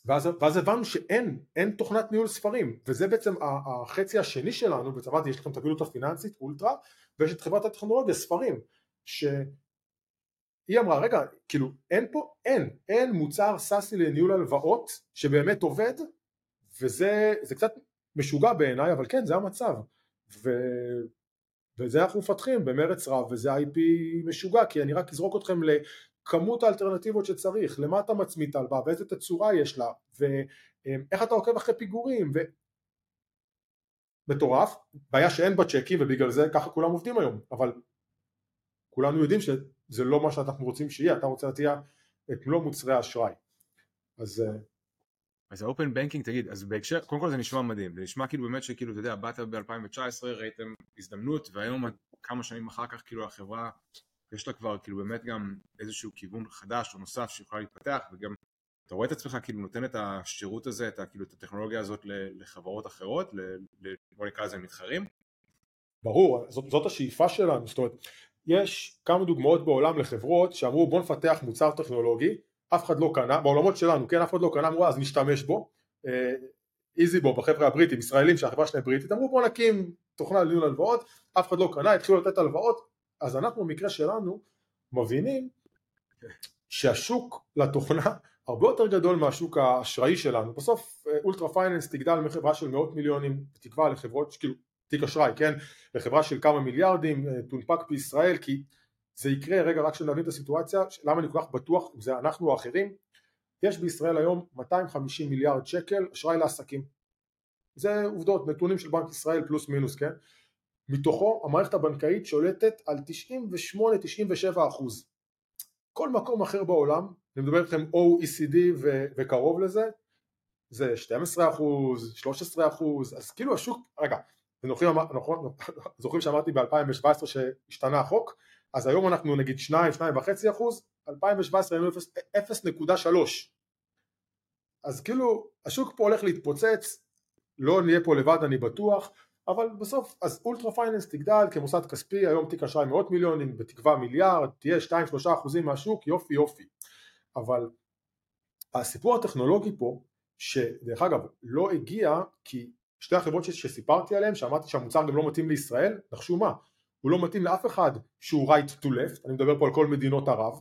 ואז, ואז הבנו שאין אין תוכנת ניהול ספרים וזה בעצם החצי השני שלנו בצבא יש לכם את הפעילות הפיננסית אולטרה ויש את חברת הטכנולוגיה ספרים שהיא אמרה רגע כאילו אין פה אין אין מוצר סאסי לניהול הלוואות שבאמת עובד וזה קצת משוגע בעיניי אבל כן זה המצב. ו, וזה אנחנו מפתחים במרץ רב וזה IP משוגע כי אני רק אזרוק אתכם לכמות האלטרנטיבות שצריך למה אתה מצמיד את ההלוואה ואיזה תצורה יש לה ואיך אתה עוקב אחרי פיגורים ו... מטורף, בעיה שאין בה צ'קים ובגלל זה ככה כולם עובדים היום אבל כולנו יודעים שזה לא מה שאנחנו רוצים שיהיה אתה רוצה להטיע את מלוא מוצרי האשראי. אז אה, אז האופן בנקינג תגיד אז בהקשר קודם כל זה נשמע מדהים. זה נשמע כאילו באמת שכאילו אתה יודע באת ב-2019 ראיתם הזדמנות והיום כמה שנים אחר כך כאילו החברה יש לה כבר כאילו באמת גם איזשהו כיוון חדש או נוסף שיכולה להתפתח וגם אתה רואה את עצמך כאילו נותן את השירות הזה את, כאילו, את הטכנולוגיה הזאת לחברות אחרות בוא נקרא לזה מתחרים? ברור זאת, זאת השאיפה שלנו. זאת אומרת יש כמה דוגמאות בעולם לחברות שאמרו בוא נפתח מוצר טכנולוגי אף אחד לא קנה, בעולמות שלנו, כן, אף אחד לא קנה, אמרו אז נשתמש בו, איזי אה, בו בחבר'ה הבריטים, ישראלים שהחברה שלהם בריטית, אמרו בוא נקים תוכנה לניהול הלוואות, אף אחד לא קנה, התחילו לתת הלוואות, אז אנחנו במקרה שלנו מבינים שהשוק לתוכנה הרבה יותר גדול מהשוק האשראי שלנו, בסוף אולטרה פייננס תגדל מחברה של מאות מיליונים, בתקווה לחברות, כאילו תיק אשראי, כן, לחברה של כמה מיליארדים, אה, תונפק בישראל, כי זה יקרה, רגע רק שנבין את הסיטואציה, למה אני כל כך בטוח אם זה אנחנו או אחרים, יש בישראל היום 250 מיליארד שקל אשראי לעסקים, זה עובדות, נתונים של בנק ישראל פלוס מינוס, כן, מתוכו המערכת הבנקאית שולטת על 98-97 אחוז, כל מקום אחר בעולם, אני מדבר איתכם OECD ו- וקרוב לזה, זה 12 אחוז, 13 אחוז, אז כאילו השוק, רגע, זוכרים, נכון, זוכרים שאמרתי ב-2017 שהשתנה החוק, אז היום אנחנו נגיד 2, 2.5 אחוז, 2017 היינו 0.3 אז כאילו השוק פה הולך להתפוצץ, לא נהיה פה לבד אני בטוח, אבל בסוף אז אולטרה פייננס תגדל כמוסד כספי, היום תיק אשראי מאות מיליונים, בתקווה מיליארד, תהיה 2-3 אחוזים מהשוק, יופי יופי, אבל הסיפור הטכנולוגי פה, שדרך אגב לא הגיע כי שתי החברות שסיפרתי עליהן, שאמרתי שהמוצר גם לא מתאים לישראל, נחשו מה, הוא לא מתאים לאף אחד שהוא right to left, אני מדבר פה על כל מדינות ערב,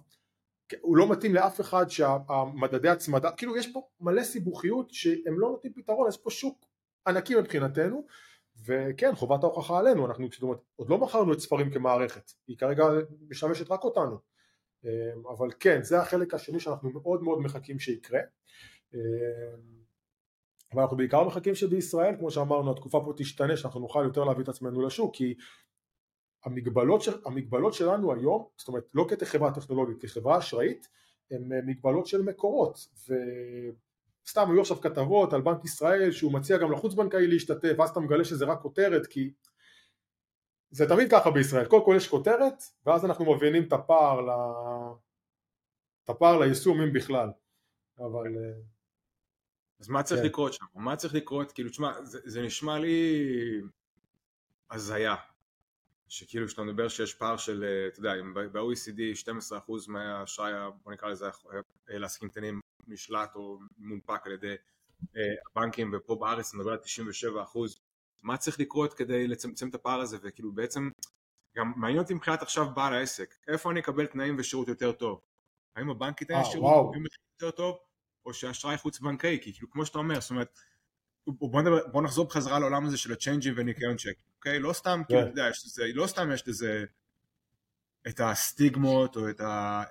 הוא לא מתאים לאף אחד שהמדדי הצמדה, כאילו יש פה מלא סיבוכיות שהם לא נותנים פתרון, יש פה שוק ענקי מבחינתנו, וכן חובת ההוכחה עלינו, אנחנו זאת אומרת, עוד לא מכרנו את ספרים כמערכת, היא כרגע משמשת רק אותנו, אבל כן זה החלק השני שאנחנו מאוד מאוד מחכים שיקרה, אבל אנחנו בעיקר מחכים שבישראל כמו שאמרנו התקופה פה תשתנה שאנחנו נוכל יותר להביא את עצמנו לשוק כי המגבלות, של, המגבלות שלנו היום, זאת אומרת לא כחברה טכנולוגית, כחברה אשראית, הן אה, מגבלות של מקורות סתם היו עכשיו כתבות על בנק ישראל שהוא מציע גם לחוץ בנקאי להשתתף ואז אתה מגלה שזה רק כותרת כי זה תמיד ככה בישראל, קודם כל יש כותרת ואז אנחנו מבינים את הפער, ל... את הפער ליישום אם בכלל אבל אה, אז מה צריך כן. לקרות שם? מה צריך לקרות? כאילו, תשמע, זה, זה נשמע לי הזיה. שכאילו כשאתה מדבר שיש פער של, אה, אתה יודע, ב-OECD 12% מהאשראי, בוא נקרא לזה, אה, לעסקים קטנים נשלט או מונפק על ידי אה, הבנקים, ופה בארץ נדבר על 97%. מה צריך לקרות כדי לצמצם את הפער הזה, וכאילו בעצם, גם מעניין אותי מבחינת עכשיו בעל העסק, איפה אני אקבל תנאים ושירות יותר טוב? האם הבנק ייתן שירות יותר טוב? או שאשראי חוץ בנקאי, כי כאילו כמו שאתה אומר, זאת אומרת, בוא, נדבר, בוא נחזור בחזרה לעולם הזה של הצ'יינג'ים וניקיון צ'ק, אוקיי? לא סתם, כאילו, אתה יודע, יש לזה, לא סתם יש לזה את הסטיגמות או את, אה,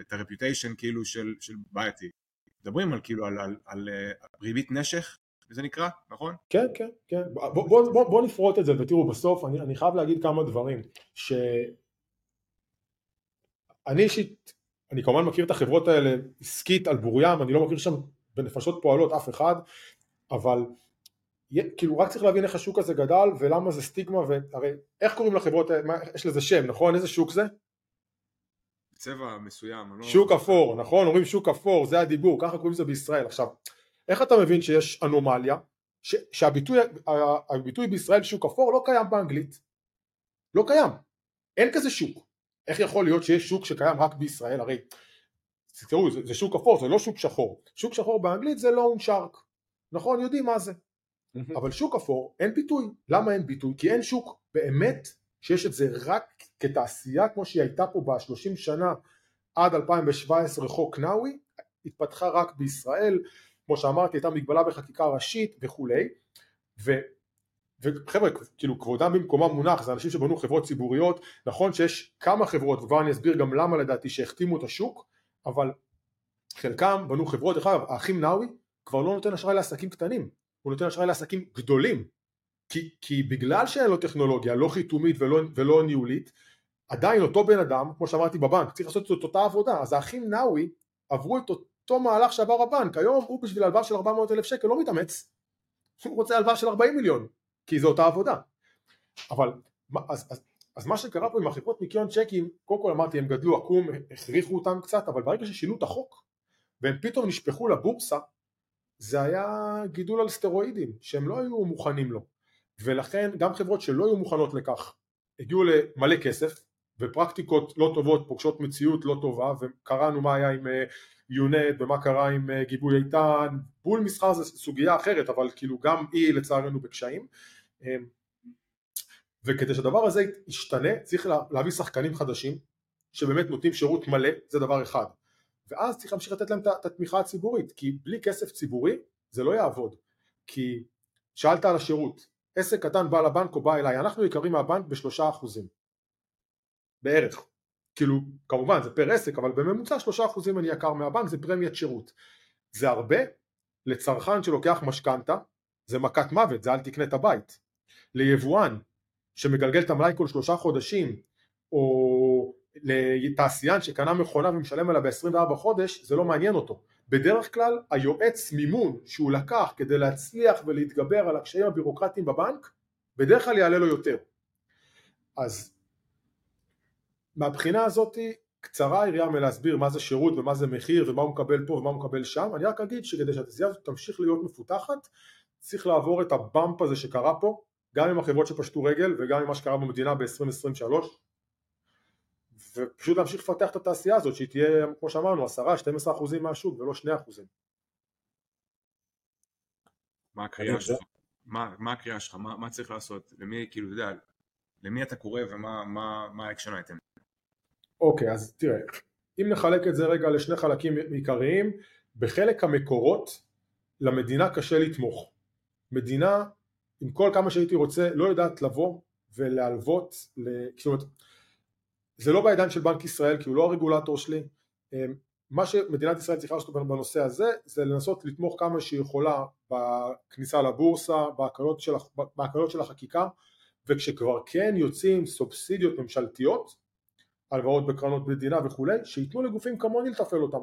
את הרפיוטיישן כאילו של, של בעייתי. מדברים על כאילו על, על, על, על ריבית נשך, זה נקרא, נכון? כן, כן, כן. בוא, בוא, בוא, בוא נפרוט את זה ותראו בסוף, אני, אני חייב להגיד כמה דברים. שאני אישית אני כמובן מכיר את החברות האלה עסקית על בוריים, אני לא מכיר שם בנפשות פועלות אף אחד, אבל כאילו רק צריך להבין איך השוק הזה גדל ולמה זה סטיגמה, והרי איך קוראים לחברות האלה, יש לזה שם, נכון? איזה שוק זה? צבע מסוים. לא... שוק אפור, נכון? אומרים שוק אפור, זה הדיבור, ככה קוראים לזה בישראל. עכשיו, איך אתה מבין שיש אנומליה, ש, שהביטוי בישראל שוק אפור לא קיים באנגלית, לא קיים, אין כזה שוק. איך יכול להיות שיש שוק שקיים רק בישראל? הרי תראו זה, זה שוק אפור זה לא שוק שחור שוק שחור באנגלית זה לון שרק נכון יודעים מה זה. אבל שוק אפור אין ביטוי. למה אין ביטוי? כי אין שוק. באמת שיש את זה רק כתעשייה כמו שהיא הייתה פה בשלושים שנה עד 2017 חוק נאווי התפתחה רק בישראל. כמו שאמרתי הייתה מגבלה בחקיקה ראשית וכולי. ו... וחבר'ה כאילו כבודם במקומם מונח זה אנשים שבנו חברות ציבוריות. נכון שיש כמה חברות וכבר אני אסביר גם למה לדעתי שהחתימו את השוק אבל חלקם בנו חברות. דרך אגב האחים נאווי כבר לא נותן אשראי לעסקים קטנים הוא נותן אשראי לעסקים גדולים. כי, כי בגלל שאין לו טכנולוגיה לא חיתומית ולא, ולא ניהולית עדיין אותו בן אדם כמו שאמרתי בבנק צריך לעשות את אותה עבודה. אז האחים נאווי עברו את אותו מהלך שעבר הבנק. היום הוא בשביל הלוואה של 400 אלף שקל לא מתאמץ. הוא רוצה הלוואה של 40 מיליון כי זו אותה עבודה. אבל אז, אז, אז מה שקרה פה עם החברות ניקיון צ'קים, קודם כל אמרתי הם גדלו עקום, הכריחו אותם קצת, אבל ברגע ששינו את החוק והם פתאום נשפכו לבורסה, זה היה גידול על סטרואידים שהם לא היו מוכנים לו. ולכן גם חברות שלא היו מוכנות לכך הגיעו למלא כסף ופרקטיקות לא טובות פוגשות מציאות לא טובה וקראנו מה היה עם יונט אה, ומה קרה עם אה, גיבוי איתן. בול מסחר זה סוגיה אחרת אבל כאילו גם היא לצערנו בקשיים. אמ, וכדי שהדבר הזה ישתנה צריך להביא שחקנים חדשים שבאמת נותנים שירות מלא זה דבר אחד ואז צריך להמשיך לתת להם את התמיכה הציבורית כי בלי כסף ציבורי זה לא יעבוד. כי שאלת על השירות עסק קטן בא לבנק או בא אליי אנחנו יקרים מהבנק בשלושה אחוזים. בערך. כאילו כמובן זה פר עסק אבל בממוצע שלושה אחוזים אני יקר מהבנק זה פרמיית שירות. זה הרבה לצרכן שלוקח משכנתה זה מכת מוות זה אל תקנה את הבית. ליבואן שמגלגל את המלאי כל שלושה חודשים או לתעשיין שקנה מכונה ומשלם עליה ב-24 חודש זה לא מעניין אותו. בדרך כלל היועץ מימון שהוא לקח כדי להצליח ולהתגבר על הקשיים הבירוקרטיים בבנק בדרך כלל יעלה לו יותר. אז מהבחינה הזאת קצרה היריעה מלהסביר מה זה שירות ומה זה מחיר ומה הוא מקבל פה ומה הוא מקבל שם. אני רק אגיד שכדי שהתעשייה הזאת תמשיך להיות מפותחת צריך לעבור את ה bump הזה שקרה פה גם עם החברות שפשטו רגל וגם עם מה שקרה במדינה ב-2023 ופשוט להמשיך לפתח את התעשייה הזאת שהיא תהיה כמו שאמרנו 10-12 אחוזים מהשוק ולא 2 אחוזים מה הקריאה שלך? מה, מה הקריאה שלך? מה, מה צריך לעשות? למי, כאילו, אתה יודע, למי אתה קורא ומה ה action item? אוקיי, אז תראה, אם נחלק את זה רגע לשני חלקים עיקריים, בחלק המקורות למדינה קשה לתמוך. מדינה, עם כל כמה שהייתי רוצה, לא יודעת לבוא ולהלוות, זאת אומרת, זה לא בידיים של בנק ישראל כי הוא לא הרגולטור שלי, אמ, מה שמדינת ישראל צריכה לעשות בנושא הזה זה לנסות לתמוך כמה שהיא יכולה בכניסה לבורסה, בהקלות של, בהקלות של החקיקה וכשכבר כן יוצאים סובסידיות ממשלתיות הלוואות בקרנות מדינה וכולי, שייתנו לגופים כמוני לתפעל אותם.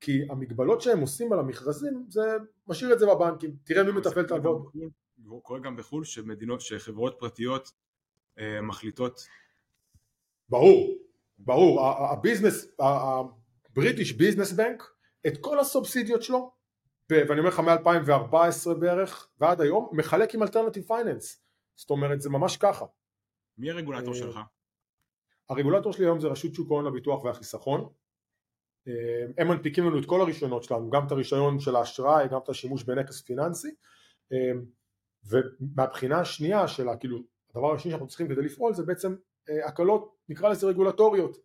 כי המגבלות שהם עושים על המכרזים זה משאיר את זה בבנקים, תראה מי מטפל את ההלוואות. קורה גם בחו"ל שמדינות, שחברות פרטיות אה, מחליטות. ברור, ברור, הביזנס, ה British Business Bank, את כל הסובסידיות שלו, ואני אומר לך מ-2014 בערך ועד היום, מחלק עם alternative finance, זאת אומרת זה ממש ככה. מי הרגולטור אה, שלך? הרגולטור שלי היום זה רשות שוק ההון לביטוח והחיסכון, אה, הם מנפיקים לנו את כל הרישיונות שלנו, גם את הרישיון של האשראי, גם את השימוש בנכס פיננסי אה, ומהבחינה השנייה של כאילו הדבר השני שאנחנו צריכים כדי לפעול זה בעצם הקלות נקרא לזה רגולטוריות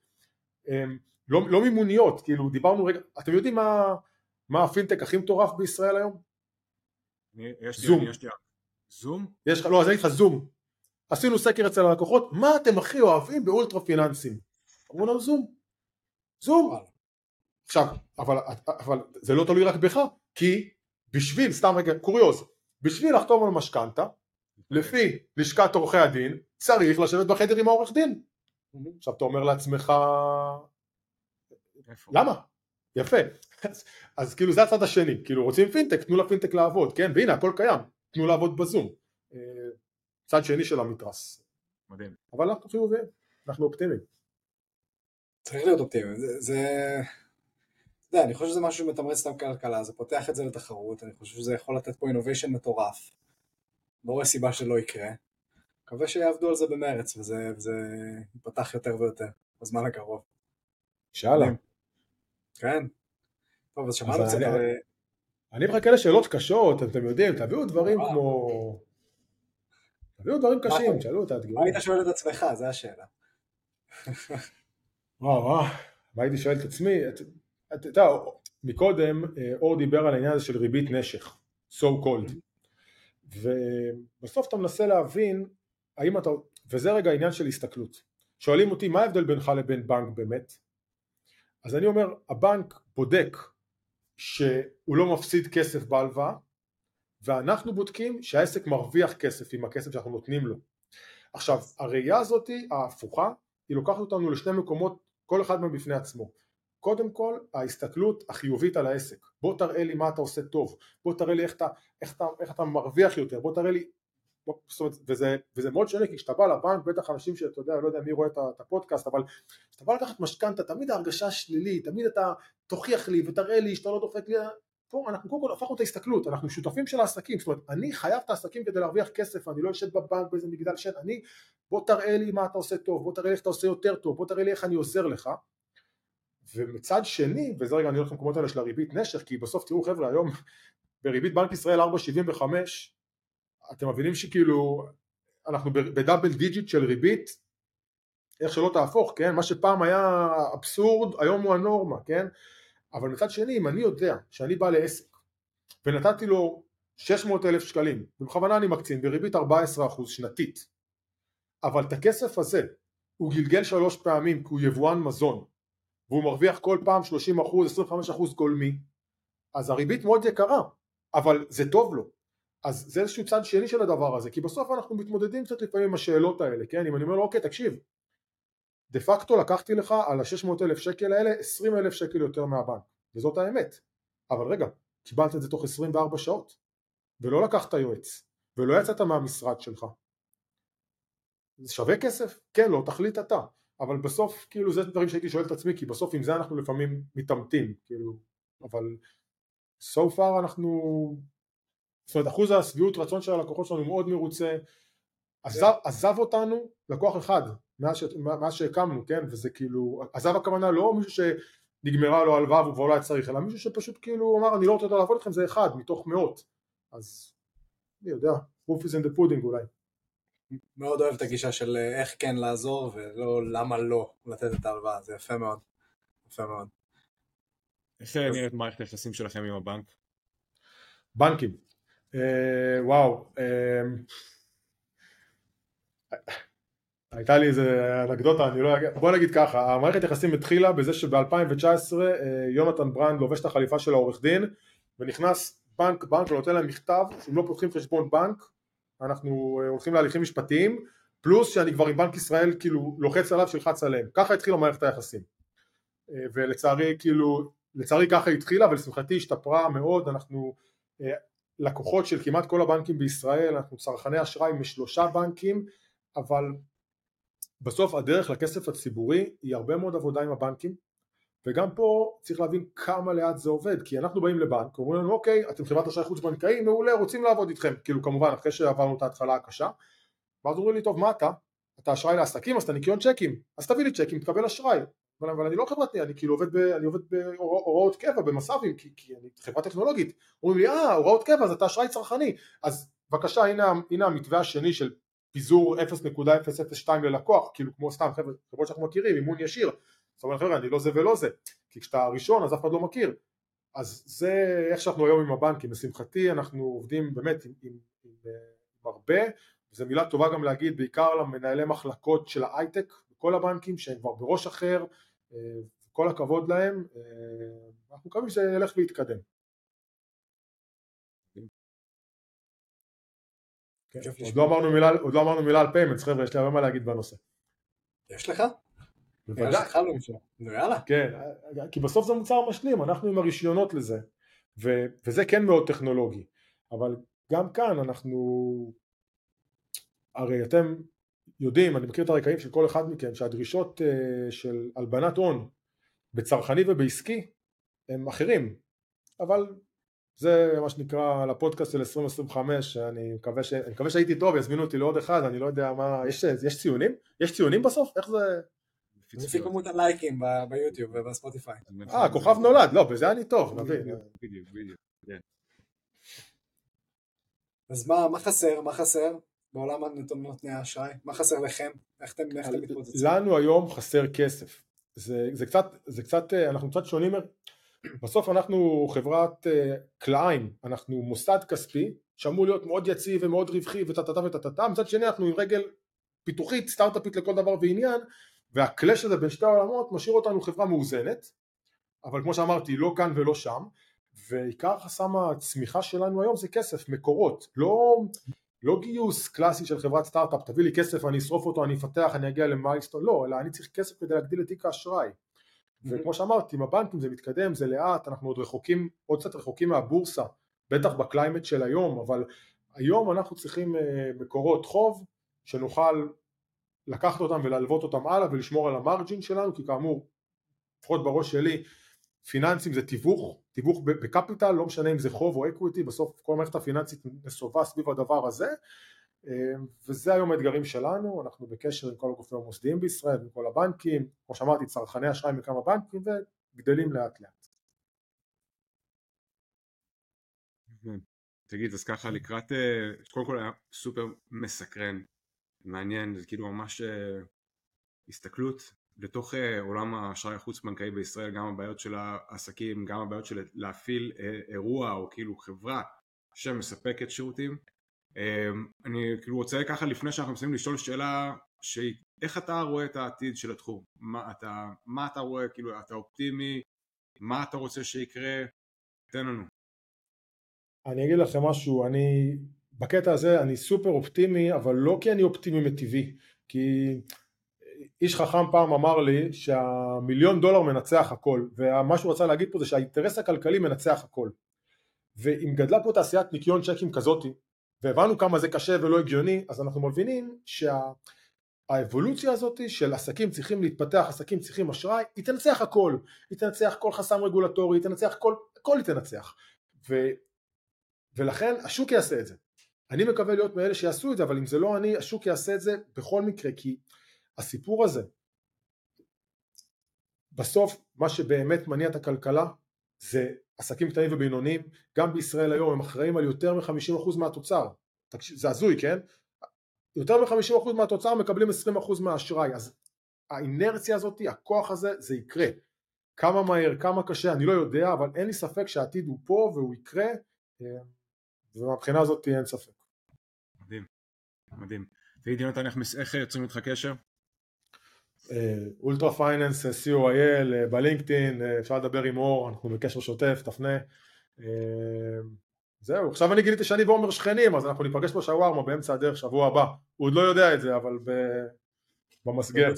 לא, לא מימוניות כאילו דיברנו רגע אתם יודעים מה, מה הפינטק הכי מטורף בישראל היום? יש זום. לי, יש לי זום? יש לך, לא אז אני אגיד לך זום. עשינו סקר אצל הלקוחות מה אתם הכי אוהבים באולטרה פיננסים? אמרו לנו זום. זום. עכשיו, אבל, אבל זה לא תלוי רק בך, כי בשביל, סתם רגע, קוריוז, בשביל לחתום על משכנתה, לפי לשכת עורכי הדין, צריך לשבת בחדר עם העורך דין. עכשיו אתה אומר לעצמך, למה? יפה. אז, כאילו זה הצד השני, כאילו רוצים פינטק, תנו לפינטק לעבוד, כן? והנה הכל קיים, תנו לעבוד בזום. אה, צד שני של המתרס. מדהים. אבל אנחנו חיוביים, אנחנו אופטימיים. צריך להיות אופטימיים, זה... זה... יודע, אני חושב שזה משהו שמתמרץ את הכלכלה, זה פותח את זה לתחרות, אני חושב שזה יכול לתת פה אינוביישן מטורף. לא רואה סיבה שלא יקרה. מקווה שיעבדו על זה במרץ וזה, וזה ייפתח יותר ויותר בזמן הקרוב. שאלה. כן. טוב, אז שמענו קצת על... אני מחכה לשאלות קשות, אתם יודעים, תביאו דברים כמו... תביאו דברים קשים, תשאלו את האתגרים. מה היית שואל את עצמך? זו השאלה. וואו, וואו, מה הייתי שואל את עצמי? אתה יודע, מקודם אה, אור דיבר על העניין הזה של ריבית נשך, so called, ובסוף אתה מנסה להבין האם אתה, וזה רגע העניין של הסתכלות, שואלים אותי מה ההבדל בינך לבין בנק באמת, אז אני אומר הבנק בודק שהוא לא מפסיד כסף בהלוואה ואנחנו בודקים שהעסק מרוויח כסף עם הכסף שאנחנו נותנים לו. עכשיו הראייה הזאת ההפוכה היא לוקחת אותנו לשני מקומות כל אחד מהם בפני עצמו קודם כל ההסתכלות החיובית על העסק. בוא תראה לי מה אתה עושה טוב. בוא תראה לי איך אתה, איך אתה, איך אתה מרוויח יותר. בוא תראה לי בוא, אומרת, וזה, וזה מאוד שונה כי כשאתה בא לבנק בטח אנשים שאתה יודע לא יודע מי רואה את הפודקאסט אבל כשאתה בא לקחת משכנתה תמיד ההרגשה שלילית תמיד אתה תוכיח לי ותראה לי שאתה לא דופק לי. פה אנחנו קודם כל הפכנו את ההסתכלות אנחנו שותפים של העסקים. זאת אומרת אני חייב את העסקים כדי להרוויח כסף אני לא יושב בבנק באיזה מגדל שן. אני בוא תראה לי מה אתה עושה טוב בוא תראה לי איך אתה עושה יותר טוב בוא תראה לי איך אני עוזר לך ומצד שני, וזה רגע אני הולך למקומות האלה של הריבית נשך, כי בסוף תראו חבר'ה היום בריבית בנק ישראל 4.75 אתם מבינים שכאילו אנחנו ב double digit של ריבית איך שלא תהפוך, כן? מה שפעם היה אבסורד היום הוא הנורמה, כן? אבל מצד שני אם אני יודע שאני בא לעסק ונתתי לו 600 אלף שקלים ובכוונה אני מקצין בריבית 14% שנתית אבל את הכסף הזה הוא גלגל שלוש פעמים כי הוא יבואן מזון והוא מרוויח כל פעם 30% 25% גולמי. אז הריבית מאוד יקרה אבל זה טוב לו. אז זה איזשהו צד שני של הדבר הזה כי בסוף אנחנו מתמודדים קצת לפעמים עם השאלות האלה כן? אם אני אומר לו אוקיי תקשיב דה פקטו לקחתי לך על ה-600 אלף שקל האלה 20 אלף שקל יותר מהבנק. וזאת האמת. אבל רגע קיבלת את זה תוך 24 שעות ולא לקחת יועץ ולא יצאת מהמשרד שלך. זה שווה כסף? כן לא תחליט אתה אבל בסוף כאילו זה דברים שהייתי שואל את עצמי כי בסוף עם זה אנחנו לפעמים מתעמתים כאילו אבל so far אנחנו זאת אומרת אחוז השביעות רצון של הלקוחות שלנו מאוד מרוצה. עזב, עזב אותנו לקוח אחד מאז, ש, מאז שהקמנו כן? וזה כאילו עזב הכוונה לא מישהו שנגמרה לו הלוואה והוא כבר לא היה צריך אלא מישהו שפשוט כאילו אמר אני לא רוצה לעבוד איתכם זה אחד מתוך מאות. אז אני יודע proof is in the pudding אולי מאוד אוהב את הגישה של אה, איך כן לעזור ולא למה לא לתת את ההלוואה, זה יפה מאוד. יפה מאוד. איך נראית מערכת היחסים שלכם עם הבנק? בנקים. אה, וואו. אה, הייתה לי איזה אנקדוטה, אני לא אגיד, בוא נגיד ככה, המערכת יחסים התחילה בזה שב-2019 יונתן ברנד לובש את החליפה של העורך דין ונכנס בנק בנק ונותן להם מכתב שהם לא פותחים חשבון בנק אנחנו אה, הולכים להליכים משפטיים, פלוס שאני כבר עם בנק ישראל כאילו לוחץ עליו שילחץ עליהם, ככה התחילה מערכת היחסים. אה, ולצערי כאילו לצערי ככה התחילה ולשמחתי השתפרה מאוד, אנחנו אה, לקוחות של כמעט כל הבנקים בישראל, אנחנו צרכני אשראי משלושה בנקים, אבל בסוף הדרך לכסף הציבורי היא הרבה מאוד עבודה עם הבנקים וגם פה צריך להבין כמה לאט זה עובד כי אנחנו באים לבנק אומרים לנו אוקיי אתם חברת אשראי חוץ בנקאי מעולה רוצים לעבוד איתכם. כאילו כמובן אחרי שעברנו את ההתחלה הקשה ואז אומרים לי טוב מה אתה? אתה אשראי לעסקים אז אתה ניקיון צ'קים. אז תביא לי צ'קים תקבל אשראי. אבל, אבל אני לא חברתי אני כאילו עובד, ב, אני עובד בהוראות קבע במס"בים כי, כי אני חברה טכנולוגית. אומרים לי אה הוראות קבע אז אתה אשראי צרכני. אז בבקשה הנה, הנה המתווה השני של פיזור 0.002 ללקוח, כאילו כמו סתם חבר'ה, חברות שאנחנו מכירים, אימון ישיר, זאת אומרת חבר'ה אני לא זה ולא זה, כי כשאתה הראשון אז אף אחד לא מכיר, אז זה איך שאנחנו היום עם הבנקים, לשמחתי אנחנו עובדים באמת עם, עם, עם, עם הרבה, וזו מילה טובה גם להגיד בעיקר למנהלי מחלקות של ההייטק בכל הבנקים שהם כבר בראש אחר, אה, כל הכבוד להם, אה, אנחנו מקווים שזה ילך ויתקדם. כן. עוד לא אמרנו מילה, עוד לא אמרנו מילה על payments, חבר'ה, יש לי הרבה מה להגיד בנושא. יש לך? בוודאי. נו יאללה. כן, כי בסוף זה מוצר משלים, אנחנו עם הרישיונות לזה, ו, וזה כן מאוד טכנולוגי, אבל גם כאן אנחנו, הרי אתם יודעים, אני מכיר את הרקעים של כל אחד מכם, שהדרישות אה, של הלבנת הון בצרכני ובעסקי הם אחרים, אבל זה מה שנקרא לפודקאסט של 2025, אני מקווה, ש... אני מקווה שהייתי טוב, יזמינו אותי לעוד אחד, אני לא יודע מה, יש, יש ציונים? יש ציונים בסוף? איך זה... לפי כמות הלייקים ביוטיוב ובספוטיפיי. אה, כוכב נולד, לא, בזה אני טוב, נבין. בדיוק, בדיוק. כן. אז מה, מה חסר? מה חסר בעולם נותני האשראי? מה חסר לכם? איך אתם מתפוצצים? לנו היום חסר כסף. זה, זה קצת, זה קצת, אנחנו קצת שונים בסוף אנחנו חברת אה, כלאיים, אנחנו מוסד כספי שאמור להיות מאוד יציב ומאוד רווחי וטטטה וטטטה, מצד שני אנחנו עם רגל פיתוחית, סטארט-אפית לכל דבר ועניין והקלאש הזה בין שתי העולמות משאיר אותנו חברה מאוזנת אבל כמו שאמרתי לא כאן ולא שם ועיקר חסם הצמיחה שלנו היום זה כסף, מקורות, לא, לא גיוס קלאסי של חברת סטארט-אפ תביא לי כסף אני אשרוף אותו, אני אפתח, אני אגיע ל milestone, לא, אלא אני צריך כסף כדי להגדיל את תיק האשראי. וכמו שאמרתי עם הבנקים זה מתקדם זה לאט אנחנו עוד רחוקים עוד קצת רחוקים מהבורסה בטח ב climate של היום אבל היום אנחנו צריכים אה, מקורות חוב שנוכל לקחת אותם ולהלוות אותם הלאה ולשמור על ה margin שלנו כי כאמור לפחות בראש שלי פיננסים זה תיווך, תיווך ב capital, לא משנה אם זה חוב או equity, בסוף כל המערכת הפיננסית נסובה סביב הדבר הזה אמ, וזה היום האתגרים שלנו, אנחנו בקשר עם כל הגופים המוסדיים בישראל, עם כל הבנקים, כמו שאמרתי צרכני אשראי מכמה בנקים וגדלים לאט לאט. תגיד אז ככה לקראת, אה, קודם כל היה סופר מסקרן, מעניין, זה כאילו ממש אה, הסתכלות לתוך אה, עולם האשראי החוץ בנקאי בישראל, גם הבעיות של העסקים, גם הבעיות של להפעיל אירוע או כאילו חברה שמספקת שירותים אמ, אני כאילו רוצה ככה לפני שאנחנו מסיימים לשאול שאלה שהיא איך אתה רואה את העתיד של התחום? מה אתה, מה אתה רואה, כאילו אתה אופטימי? מה אתה רוצה שיקרה? תן לנו. אני אגיד לכם משהו, אני בקטע הזה אני סופר אופטימי אבל לא כי אני אופטימי מטבעי כי איש חכם פעם אמר לי שהמיליון דולר מנצח הכל ומה שהוא רצה להגיד פה זה שהאינטרס הכלכלי מנצח הכל ואם גדלה פה תעשיית ניקיון צ'קים כזאתי והבנו כמה זה קשה ולא הגיוני, אז אנחנו מבינים שהאבולוציה שה... הזאת של עסקים צריכים להתפתח, עסקים צריכים אשראי, היא תנצח הכל, היא תנצח כל חסם רגולטורי, היא תנצח כל, הכל היא תנצח. ו... ולכן השוק יעשה את זה. אני מקווה להיות מאלה שיעשו את זה, אבל אם זה לא אני, השוק יעשה את זה בכל מקרה, כי הסיפור הזה, בסוף מה שבאמת מניע את הכלכלה זה עסקים קטנים ובינוניים, גם בישראל היום הם אחראים על יותר מ-50% מהתוצר, זה הזוי כן? יותר מ-50% מהתוצר מקבלים 20% מהאשראי, אז האינרציה הזאת, הכוח הזה, זה יקרה. כמה מהר, כמה קשה, אני לא יודע, אבל אין לי ספק שהעתיד הוא פה והוא יקרה, אה, ומבחינה הזאת אין ספק. מדהים, מדהים. תגיד יונתן, איך יוצרים איתך קשר? אולטרה פייננס, co.il, בלינקדאין, אה, אפשר לדבר עם אור, אנחנו בקשר שוטף, תפנה. אה, זהו, עכשיו אני גיליתי שאני ועומר שכנים, אז אנחנו ניפגש בשווארמה באמצע הדרך שבוע הבא. הוא עוד לא יודע את זה, אבל במסגרת.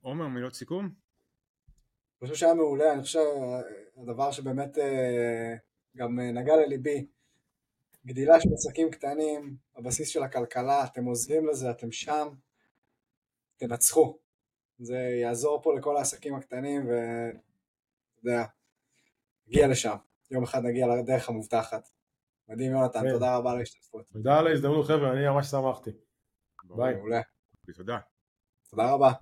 עומר, מילות סיכום? אני חושב שהיה מעולה, אני חושב שהדבר שבאמת גם נגע לליבי, גדילה של עסקים קטנים, הבסיס של הכלכלה, אתם עוזבים לזה, אתם שם, תנצחו. זה יעזור פה לכל העסקים הקטנים, ואתה יודע, נגיע לשם. יום אחד נגיע לדרך המובטחת. מדהים יונתן, כן. תודה רבה על ההשתתפות. תודה על ההזדמנות חבר'ה, אני ממש שמחתי. ביי. תודה. תודה רבה.